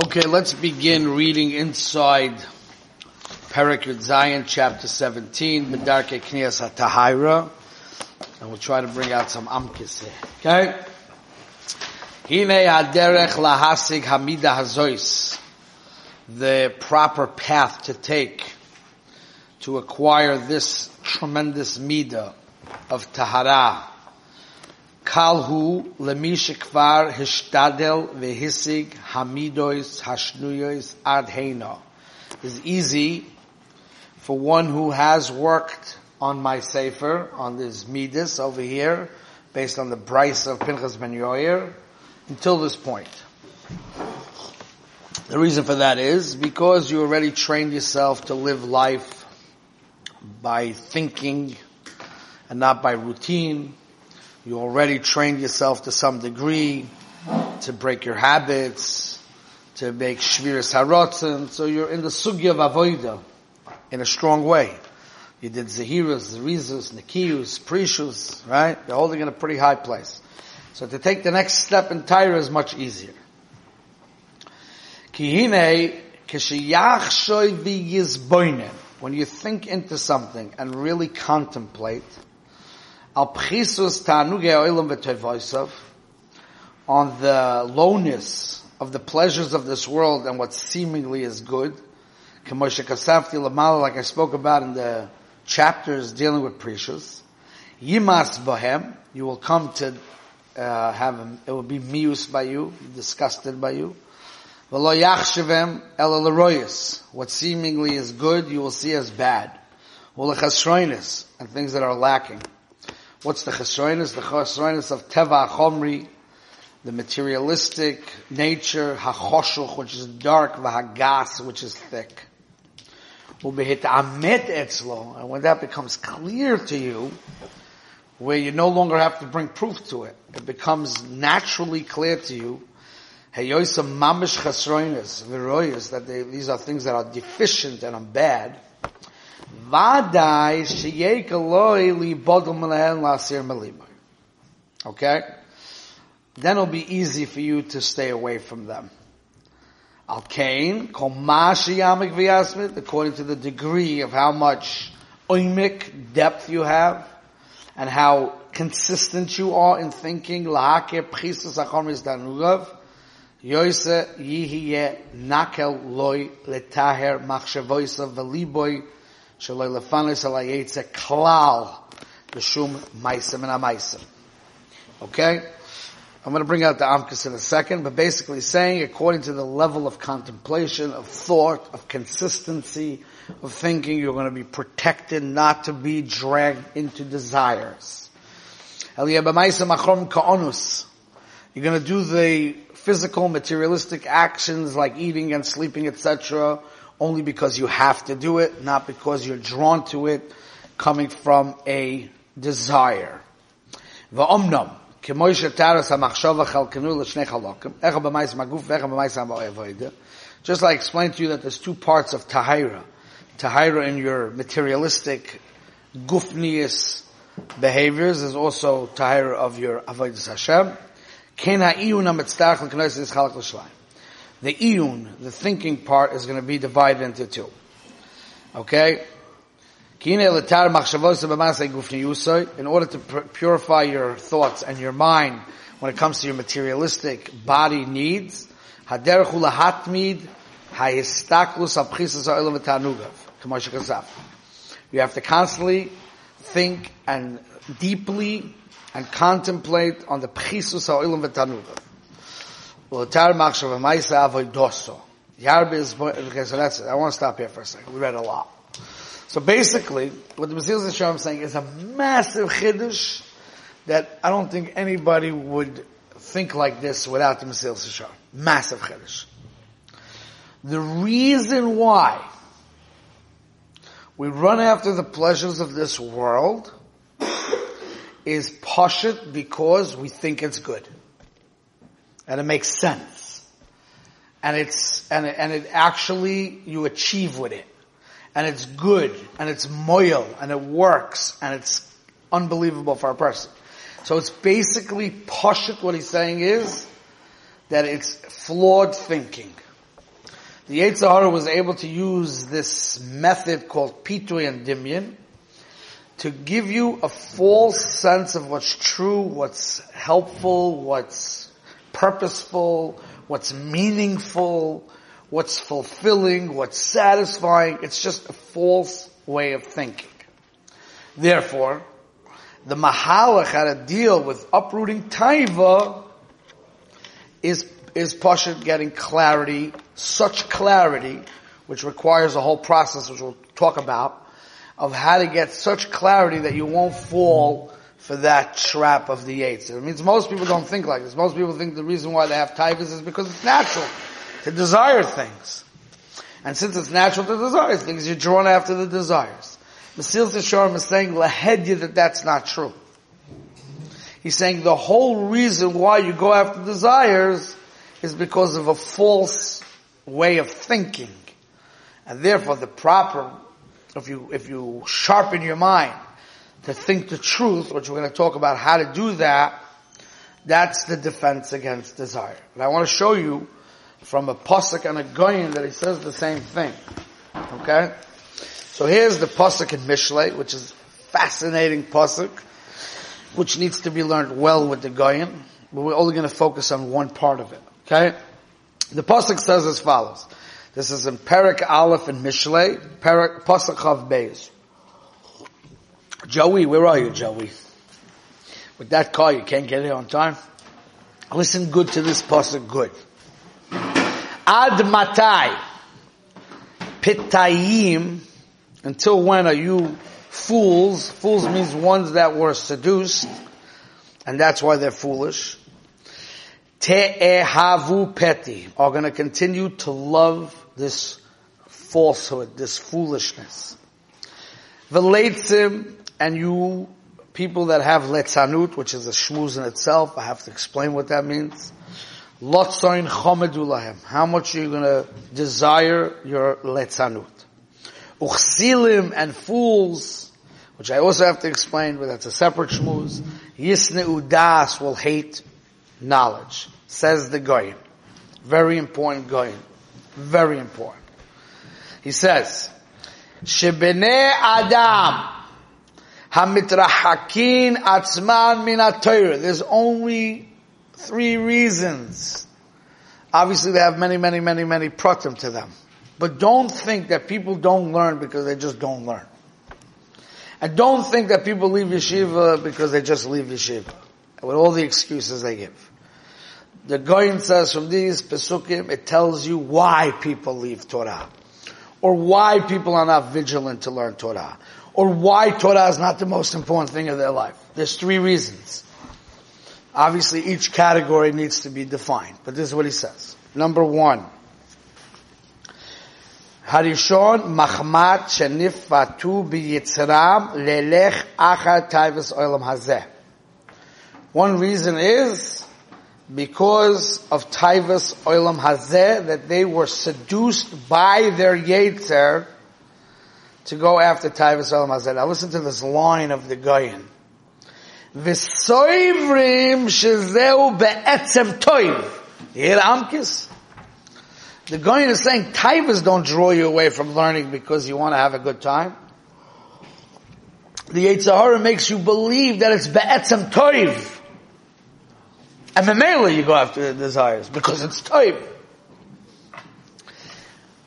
Okay, let's begin reading inside Perikut Zion, chapter 17, Medarke Knias HaTahira, and we'll try to bring out some amkis here. Okay? Hine haderech lahasig hamida hazois, the proper path to take to acquire this tremendous mida of tahara. Kalhu lemishikvar hishtadel vehisig hamidois hashnuyois adheina is easy for one who has worked on my sefer, on this midas over here, based on the price of Pinchas ben Yoyer, until this point. The reason for that is because you already trained yourself to live life by thinking and not by routine. You already trained yourself to some degree to break your habits, to make shviras harotzen. So you're in the sugya of avoida in a strong way. You did zahiras, zerizus, nikiyus, prishus, right? You're holding in a pretty high place. So to take the next step in Tyra is much easier. When you think into something and really contemplate, al pchisus tanuge oilam v'toivoisav, on the lowness of the pleasures of this world and what seemingly is good, like I spoke about in the chapters dealing with prishus, yimas bahem, you will come to uh, have him, it will be mius by you, disgusted by you. V'lo yachshevem el What seemingly is good, you will see as bad. V'lechasroinis, and things that are lacking. What's the chasroinis? The chasroinis of teva chomri, the materialistic nature, hachoshuch, which is dark, v'hagas, which is thick. And when that becomes clear to you, where you no longer have to bring proof to it. It becomes naturally clear to you. that they, these are things that are deficient and are bad. Okay? Then it'll be easy for you to stay away from them. Al Kain, according to the degree of how much oimik depth you have, and how consistent you are in thinking, lahake pchisus achomis danugav, yoise yihiye nakel loy letaher machshavoisa veliboy shaloi lefanis alayetze klal b'shum maisim and amaisim. Okay? I'm going to bring out the Amkus in a second, but basically saying according to the level of contemplation, of thought, of consistency, of thinking, you're going to be protected not to be dragged into desires. You're going to do the physical, materialistic actions like eating and sleeping, etc., only because you have to do it, not because you're drawn to it, coming from a desire. Va'omnam. Just like I explained to you that there's two parts of Tahira. Tahira in your materialistic, gufnius behaviors. There's also Tahira of your Avodah Hashem. The iyun, the thinking part, is going to be divided into two. Okay? In order to purify your thoughts and your mind when it comes to your materialistic body needs, you have to constantly think and deeply and contemplate on the pchisus ha'olam v'tanugav. I want to stop here for a second. We read a lot. So basically, what the Mesilas Yesharim is saying is a massive chiddush that I don't think anybody would think like this without the Mesilas Yesharim. Massive chiddush. The reason why we run after the pleasures of this world is pashut because we think it's good. And it makes sense. And it's, and it, and it actually, you achieve with it and it's good, and it's moil, and it works, and it's unbelievable for a person. So it's basically Pashut, what he's saying is, that it's flawed thinking. the Yitzhahara was able to use this method called Pitui and Dimyan to give you a false sense of what's true, what's helpful, what's purposeful, what's meaningful, what's fulfilling, what's satisfying. It's just a false way of thinking. Therefore, the Mahalach had to deal with uprooting Taiva is, is Pashat getting clarity, such clarity, which requires a whole process, which we'll talk about, of how to get such clarity that you won't fall for that trap of the eights. It means most people don't think like this. Most people think the reason why they have taivas is because it's natural to desire things. And since it's natural to desire things, you're drawn after the desires. Mesil Sharm is saying lahedya that that's not true. He's saying the whole reason why you go after desires is because of a false way of thinking. And therefore the proper if you, if you sharpen your mind to think the truth, which we're going to talk about how to do that, that's the defense against desire. And I want to show you from a pasuk and a goyin that he says the same thing. Okay? So here's the pasuk in Mishlei, which is fascinating pasuk, which needs to be learned well with the goyin, but we're only going to focus on one part of it. Okay? The pasuk says as follows. This is in Perak Aleph in Mishlei, Perak Pasach Beis. Joey, where are you, Joey? With that car, you can't get here on time. Listen good to this pasuk. Good. Ad matai pitayim. Until when are you fools? Fools means ones that were seduced, and that's why they're foolish. Te'ehavu peti are going to continue to love this falsehood, this foolishness. V'leitzim, and you people that have letzanut, which is a shmuz in itself, I have to explain what that means. Lotzoin chomedulahem. How much are you going to desire your letzanut? Uchsilim and fools, which I also have to explain, but that's a separate shmuz. Yisne udas will hate knowledge, says the Goyen. Very important Goyen. Very important. He says, Shebene Adam Hamitrahakin Atzman Min There's only three reasons. Obviously they have many, many, many, many pratim to them. But don't think that people don't learn because they just don't learn. And don't think that people leave yeshiva because they just leave yeshiva. With all the excuses they give. The Goyin says from these Pesukim, it tells you why people leave Torah. Or why people are not vigilant to learn Torah. Or why Torah is not the most important thing of their life. There's three reasons. Obviously each category needs to be defined, but this is what he says. Number one, Harishon machmat shenifatu biyitzram lelech achar taivas olam hazeh. One reason is because of Taivas Olam Hazeh, that they were seduced by their Yetzer to go after Taivas Olam Hazeh. Now listen to this line of the Goyen. V'soivrim shezeu be'etzem toiv. Hear Amkis? The Goyen is saying Taivas don't draw you away from learning because you want to have a good time. The Yitzhahara makes you believe that it's be'etzem toiv. And Mamela you go after the desires because it's time.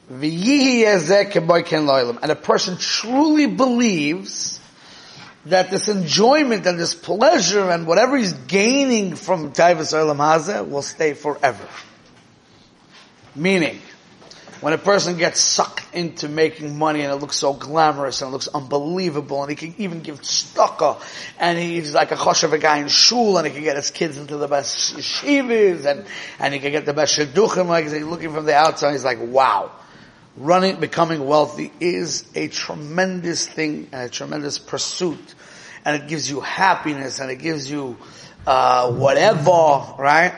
And a person truly believes that this enjoyment and this pleasure and whatever he's gaining from Taivas Olam Hazeh will stay forever. Meaning, when a person gets sucked into making money and it looks so glamorous and it looks unbelievable and he can even give tzedakah and he's like a choshev a guy in shul and he can get his kids into the best yeshivas and, and he can get the best shidduchim like he's looking from the outside he's like wow. Running becoming wealthy is a tremendous thing and a tremendous pursuit and it gives you happiness and it gives you uh, whatever right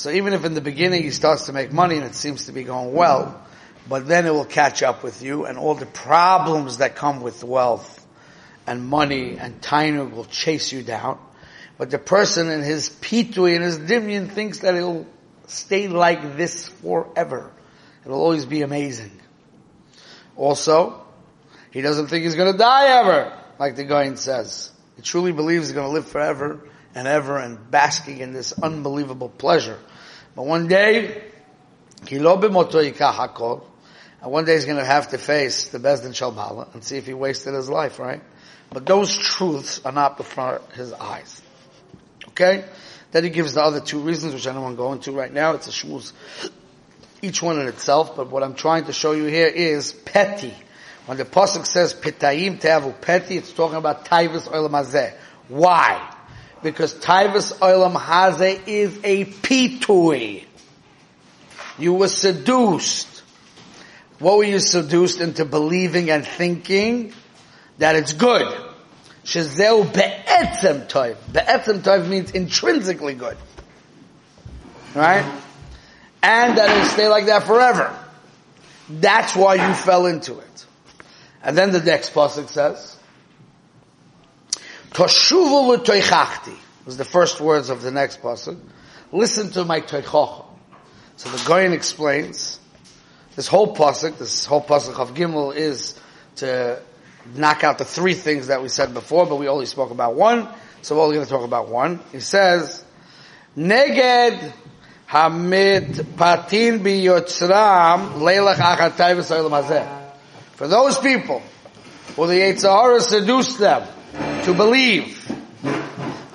so even if in the beginning he starts to make money and it seems to be going well, but then it will catch up with you and all the problems that come with wealth and money and tainug will chase you down. But the person in his pitui and his dimyan thinks that he'll stay like this forever. It'll always be amazing. Also, he doesn't think he's to die ever, like the Goyen says. He truly believes he's to live forever and ever and basking in this unbelievable pleasure. But one day, and one day he's going to have to face the Bezdin Shalbala and see if he wasted his life, right? But those truths are not before his eyes. Okay? Then he gives the other two reasons, which I don't want to go into right now. It's a shmuz, each one in itself, but what I'm trying to show you here is petty. When the Pasuk says pitayim te'avu petty, it's talking about taivus hazeh. Why? Because taivus olam hazeh is a pitui. You were seduced. What were you seduced into believing and thinking? That it's good. Shezeu be'etzem toiv. Be'etzem toiv means intrinsically good. Right? And that it'll stay like that forever. That's why you fell into it. And then the next pasuk says, Toshuvu l'toichachti was the first words of the next pasuk. Listen to my toichocha. So the Goyen explains, this whole pasuk, this whole pasuk of Gimel is to knock out the three things that we said before, but we only spoke about one, so we're only going to talk about one. He says, Neged Hamid Patin Biyotzram Leilach Achatay V'Soylam Hazeh. For those people who the Yitzhahara seduced them to believe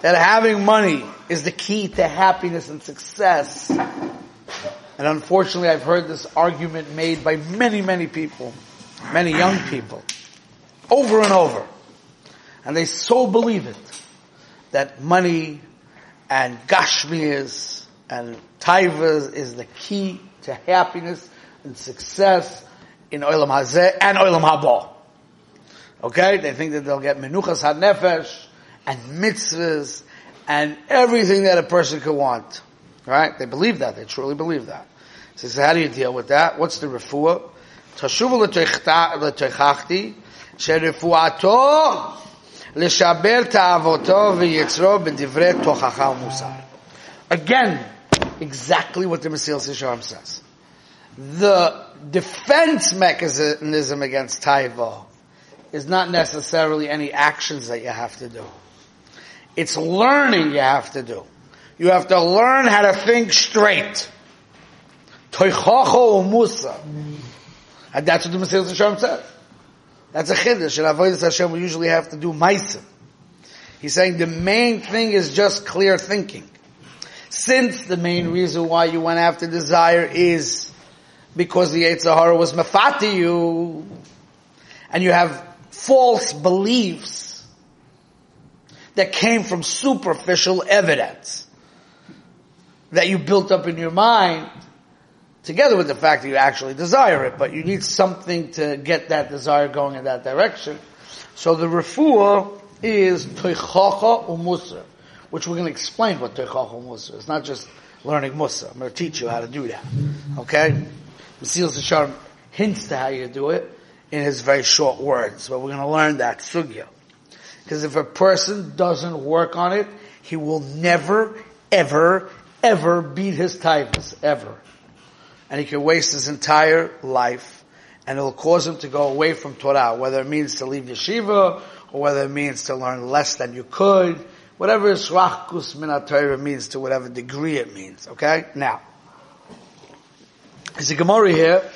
that having money is the key to happiness and success. And unfortunately I've heard this argument made by many, many people, many young people, over and over. And they so believe it, that money and gashmias and taivas is the key to happiness and success in Olam Hazeh and Olam Haba. Okay? They think that they'll get Menuchas HaNefesh and mitzvahs and everything that a person could want. Right? They believe that. They truly believe that. So, so how do you deal with that? What's the refuah? תשובו לתוכחתי שרפואתו לשבר תאוותו ויצרו בדברי תוכחה ומוסר. Again, exactly what the Mesil Sisharam says. The defense mechanism against taiva is not necessarily any actions that you have to do. It's learning you have to do. You have to learn how to think straight. Toichacho musa. And that's what the Mesilas Hashem says. That's a chiddush. And Avodah Hashem we usually have to do ma'asim. He's saying the main thing is just clear thinking. Since the main reason why you went after desire is because the Yitzhahara was mafati you, and you have false beliefs that came from superficial evidence that you built up in your mind, together with the fact that you actually desire it, but you need something to get that desire going in that direction. So the refuah is toichacha umusar, which we're going to explain what toichacha umusar. It's not just learning musa. I'm going to teach you how to do that. Okay? Mesil Sharm hints to how you do it in his very short words, but we're going to learn that sugya. Because if a person doesn't work on it, he will never, ever, ever beat his taivas, ever. And he can waste his entire life, and it'll cause him to go away from Torah, whether it means to leave yeshiva, or whether it means to learn less than you could, whatever Shrachkus Minat means to whatever degree it means, okay? Now, there's a Gemara here,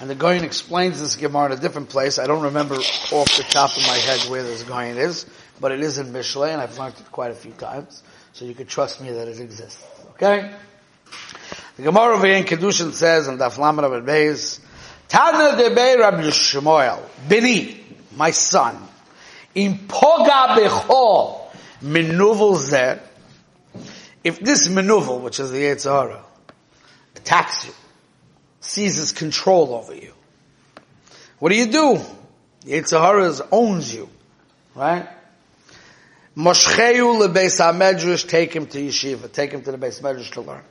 and the Goyen explains this Gemara in a different place. I don't remember off the top of my head where this Goyen is, but it is in Mishle, and I've learned it quite a few times, so you can trust me that it exists. Okay? The Gemara of Ein Kiddushin says in Daf Lamed Abed Beis, Tana debei Rabbi Shmuel, Bini, my son, in poga becho menuvel zeh, if this menuvel, which is the Yetzirah, attacks you, seizes control over you. What do you do? Yitzhahara owns you, right? Moshcheyu lebeis take him to yeshiva, take him to the beis medrash to learn.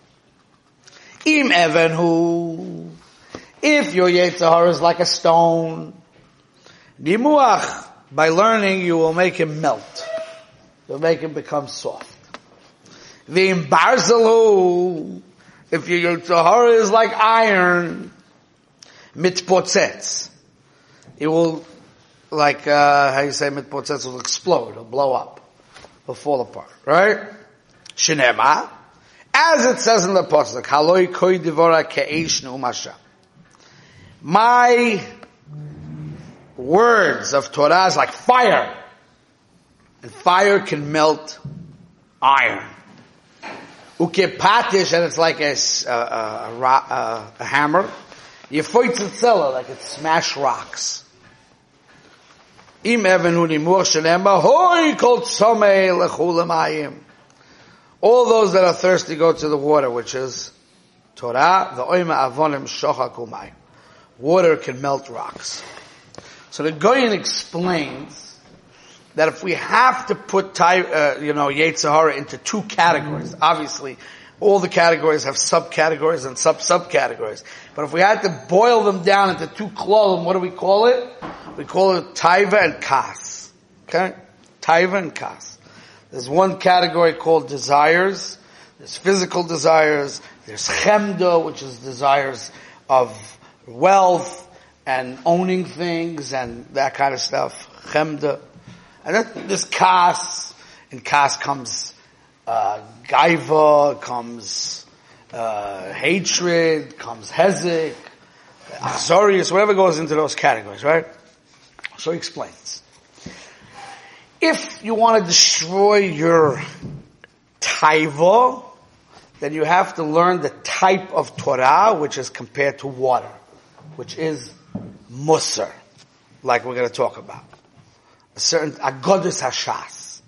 Im evenhu, if your Yitzhahara is like a stone, dimuach, by learning you will make him melt. You'll make him become soft. V'im barzalu, if your Yitzhahara is like iron, mitpotzets. It will, like, uh, how you say mitpotzets, will explode, it'll blow up, it'll fall apart, right? Shinema, as it says in the Pasuk, haloi koi divora ke'esh u'masha. My words of Torah is like fire. And fire can melt iron. Ukepatish, and it's like a, a, a, a, hammer. Yefoitzitzela, like it smash rocks. Im shalema, hoi kol tzomei lechulemayim. All those that are thirsty go to the water, which is Torah, the oima avonim shocha Water can melt rocks. So the Goyen explains that if we have to put, uh, you know, Yetzirah into two categories, obviously all the categories have subcategories and sub-subcategories. But if we had to boil them down into two klolim, what do we call it? We call it taiva and kas. Okay? Taiva and kas. There's one category called desires. There's physical desires. There's chemda, which is desires of wealth and owning things and that kind of stuff. Chemda. And this kas, in kas comes uh, gaiva, comes uh, hatred, comes hezek, achzorius, whatever goes into those categories, right? So he explains. If you want to destroy your taiva, then you have to learn the type of Torah which is compared to water, which is musar, like we're going to talk about certain agodus hashas.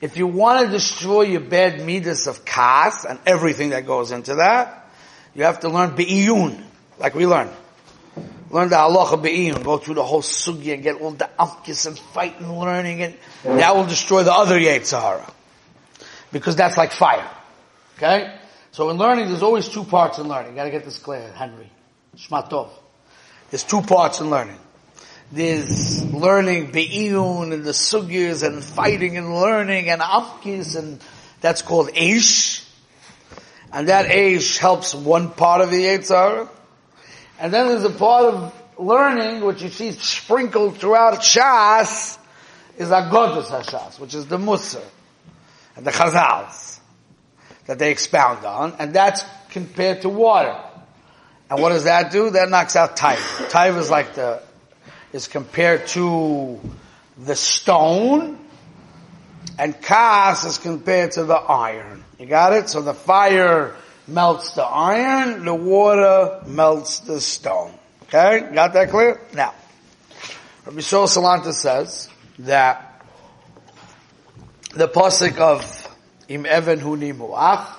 If you want to destroy your bad midas of kas and everything that goes into that, you have to learn be'iyun, like we learn. Learn the halacha be'iyun, go through the whole sugya, get all the amkis and fight and learning and that will destroy the other Yetzirah. Because that's like fire. Okay? So in learning, there's always two parts in learning. You gotta get this clear, Henry. Shmatov. There's two parts in learning. There's learning be'iyun and the sugyas and fighting and learning and amkis and that's called aish. And that aish helps one part of the Yetzirah. And then there's a part of learning which you see sprinkled throughout Shas is Agodas HaShas, which is the Musar and the Chazals that they expound on, and that's compared to water. And what does that do? That knocks out Taiv. Taiv is like the is compared to the stone, and kas is compared to the iron. You got it? So the fire melts the iron, the water melts the stone. Okay? Got that clear? Now, Rabbi Shol Salanta says that the pasuk of Im Even Hu Nimuach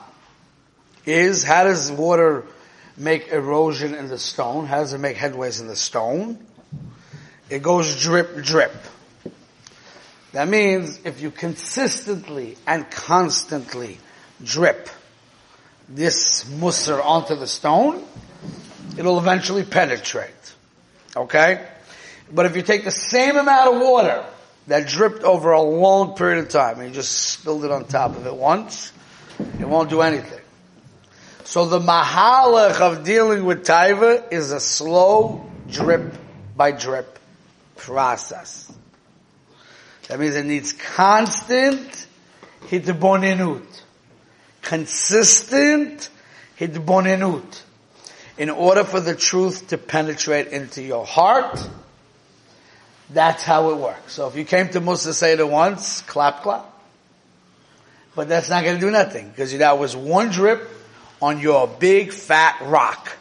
is how does water make erosion in the stone? How does it make headways in the stone? It goes drip, drip. That means if you consistently and constantly drip this musser onto the stone, it'll eventually penetrate. Okay? But if you take the same amount of water that dripped over a long period of time and you just spilled it on top of it once, it won't do anything. So the mahalach of dealing with taiva is a slow drip by drip process. That means it needs constant hitbonenut. Consistent hitbonenut. In order for the truth to penetrate into your heart, that's how it works. So if you came to Musa Seder once, clap, clap. But that's not going to do nothing because that was one drip on your big fat rock.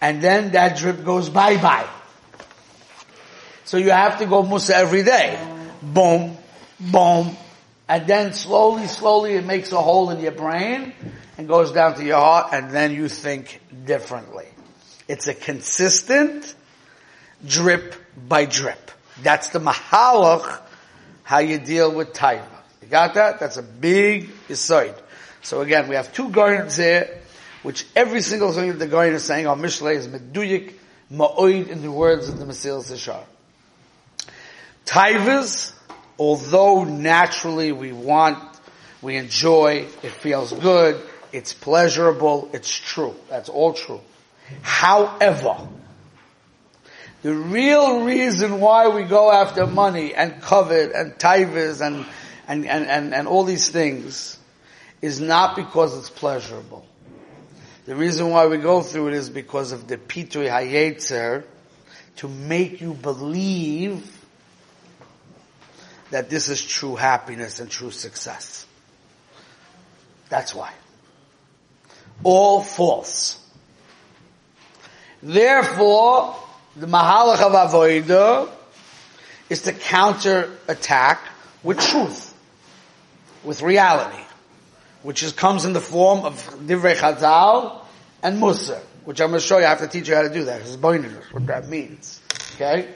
And then that drip goes bye bye. So you have to go Musa every day. Boom, boom. And then slowly, slowly it makes a hole in your brain and goes down to your heart and then you think differently. It's a consistent drip by drip. That's the mahalach, how you deal with taiva. You got that? That's a big aside. So again, we have two gardens here, which every single thing that the garden is saying on Mishle is meduyik ma'oid in the words of the Masil Sishar. Taivas, although naturally we want, we enjoy, it feels good, it's pleasurable, it's true. That's all true. However, the real reason why we go after money and covet and tivers and, and, and, and, and all these things is not because it's pleasurable. The reason why we go through it is because of the Pitui Hayetzer to make you believe that this is true happiness and true success. That's why. All false. Therefore, the Mahalach of Avodah is to counter attack with truth, with reality, which is, comes in the form of Divrei Chazal and Musar, which I'm going to show you. I have to teach you how to do that. It's what that means. Okay?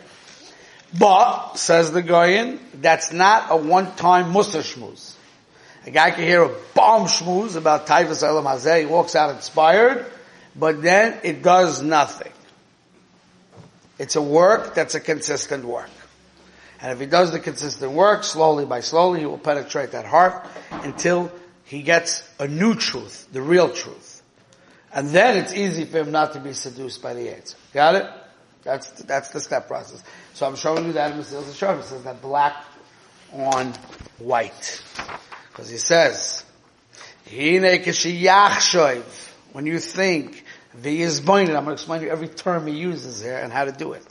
But, says the Goyen, that's not a one-time Musar shmuz. A guy can hear a bomb shmuz about Taivas Elam Hazeh, he walks out inspired, but then it does nothing. It's a work that's a consistent work. And if he does the consistent work, slowly by slowly, he will penetrate that heart until he gets a new truth, the real truth. And then it's easy for him not to be seduced by the AIDS. Got it? That's, that's the step process. So I'm showing you that in Mesilas Yesharim. It says that black on white. Because he says, when you think, the is binding, I'm going to explain to you every term he uses here and how to do it.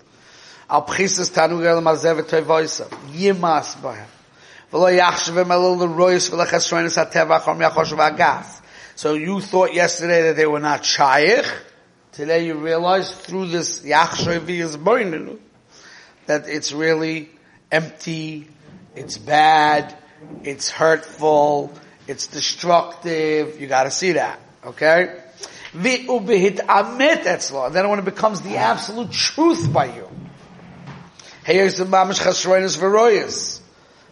Al el mazev. Yimas. V'lo om yachoshav agas. So you thought yesterday that they were not shaykh. Today you realize through this yachshav v'yizboinu that it's really empty, it's bad, it's hurtful, it's destructive. You gotta see that. Okay? Then when it becomes the absolute truth by you. Here's the mamish chasroinus v'royas.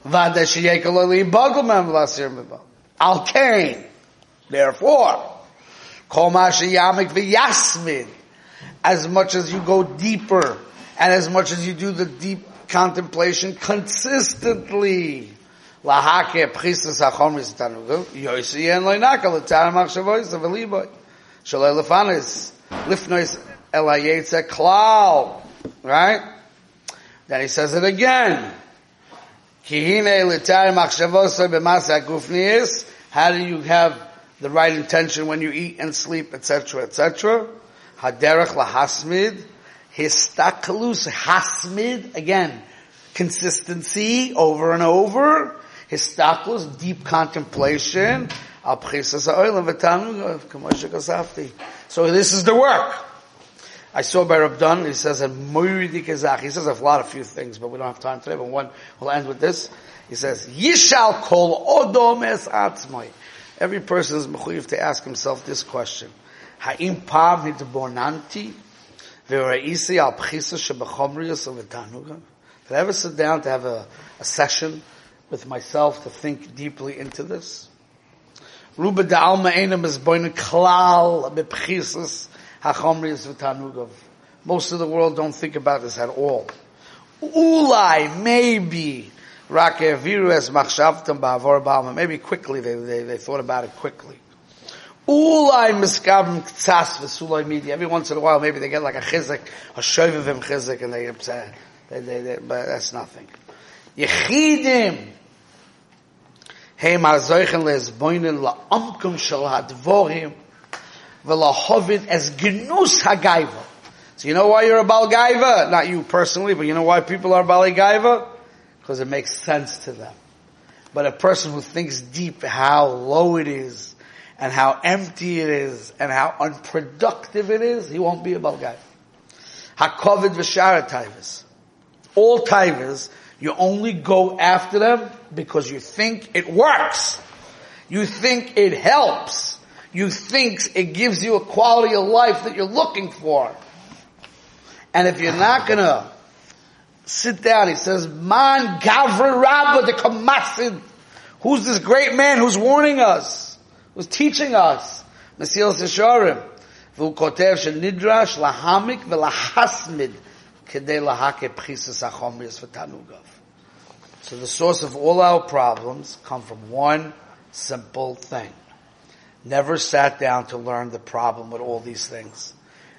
Vada sheyekaloli bagelman v'lasir mibal. Al. Therefore. As much as you go deeper, and as much as you do the deep contemplation consistently. Right? Then he says it again. How do you have the right intention when you eat and sleep, etc., etc.? Haderech lahasmid, histaklus hasmid, again, consistency over and over, histaklus, deep contemplation, so this is the work. I saw by Rab Dunn, he says, He says a lot of few things, but we don't have time today, but one, we'll end with this. He says, Yishal kol odom es atzmai. Every person is mechuyev to ask himself this question. Ha'im hitbornanti v're'isi al pchisa shebechomrius Did I ever sit down to have a, a session with myself to think deeply into this? Ruba da alma is klal hachomrius. Most of the world don't think about this at all. Ulai, maybe, Maybe quickly, they, they, they, thought about it quickly. Every once in a while, maybe they get like a chizik, a shovivim chizik, and they, they, they, they, but that's nothing. Yechidim. Hey, ma lezboinen la'amkum shel hadvorim v'lahovin es gnus hagaiva. So you know why you're a balgaiva? Not you personally, but you know why people are balgaiva? Because it makes sense to them. But a person who thinks deep how low it is, and how empty it is, and how unproductive it is, he won't be a Bal Gaiva. HaKovid v'shara taivas. All taivas you only go after them because you think it works. You think it helps. You think it gives you a quality of life that you're looking for. And if you're not gonna sit down, he says, Man Gavra Rabba the Kamasid. Who's this great man who's warning us? Who's teaching us? Mesilas Yesharim. והוא כותב שנדרש להעמיק ולהסמיד כדי להקה בחיסס החומריס ותענוגיו. So the source of all our problems come from one simple thing. Never sat down to learn the problem with all these things.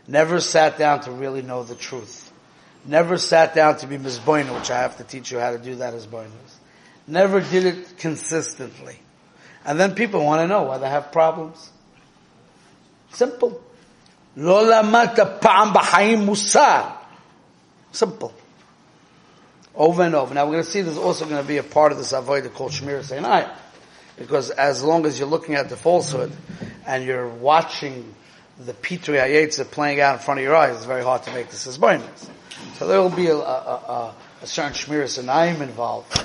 never sat down to really know the truth. Never sat down to be mizboina, which I have to teach you how to do that as boinas. Never did it consistently. And then people want to know why they have problems. Simple. Lola mata pa'am b'haim musar. Simple. Over and over. Now we're going to see there's also going to be a part of this avodah called Shmir Seinai. Because as long as you're looking at the falsehood and you're watching the Pitui Hayetza playing out in front of your eyes, it's very hard to make this as bonus. So there will be a, a, a, a certain shmiras involved,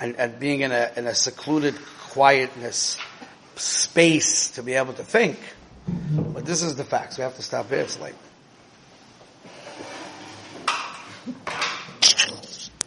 and, and being in a, in a secluded quietness space to be able to think. But this is the facts. So we have to stop here. It's late.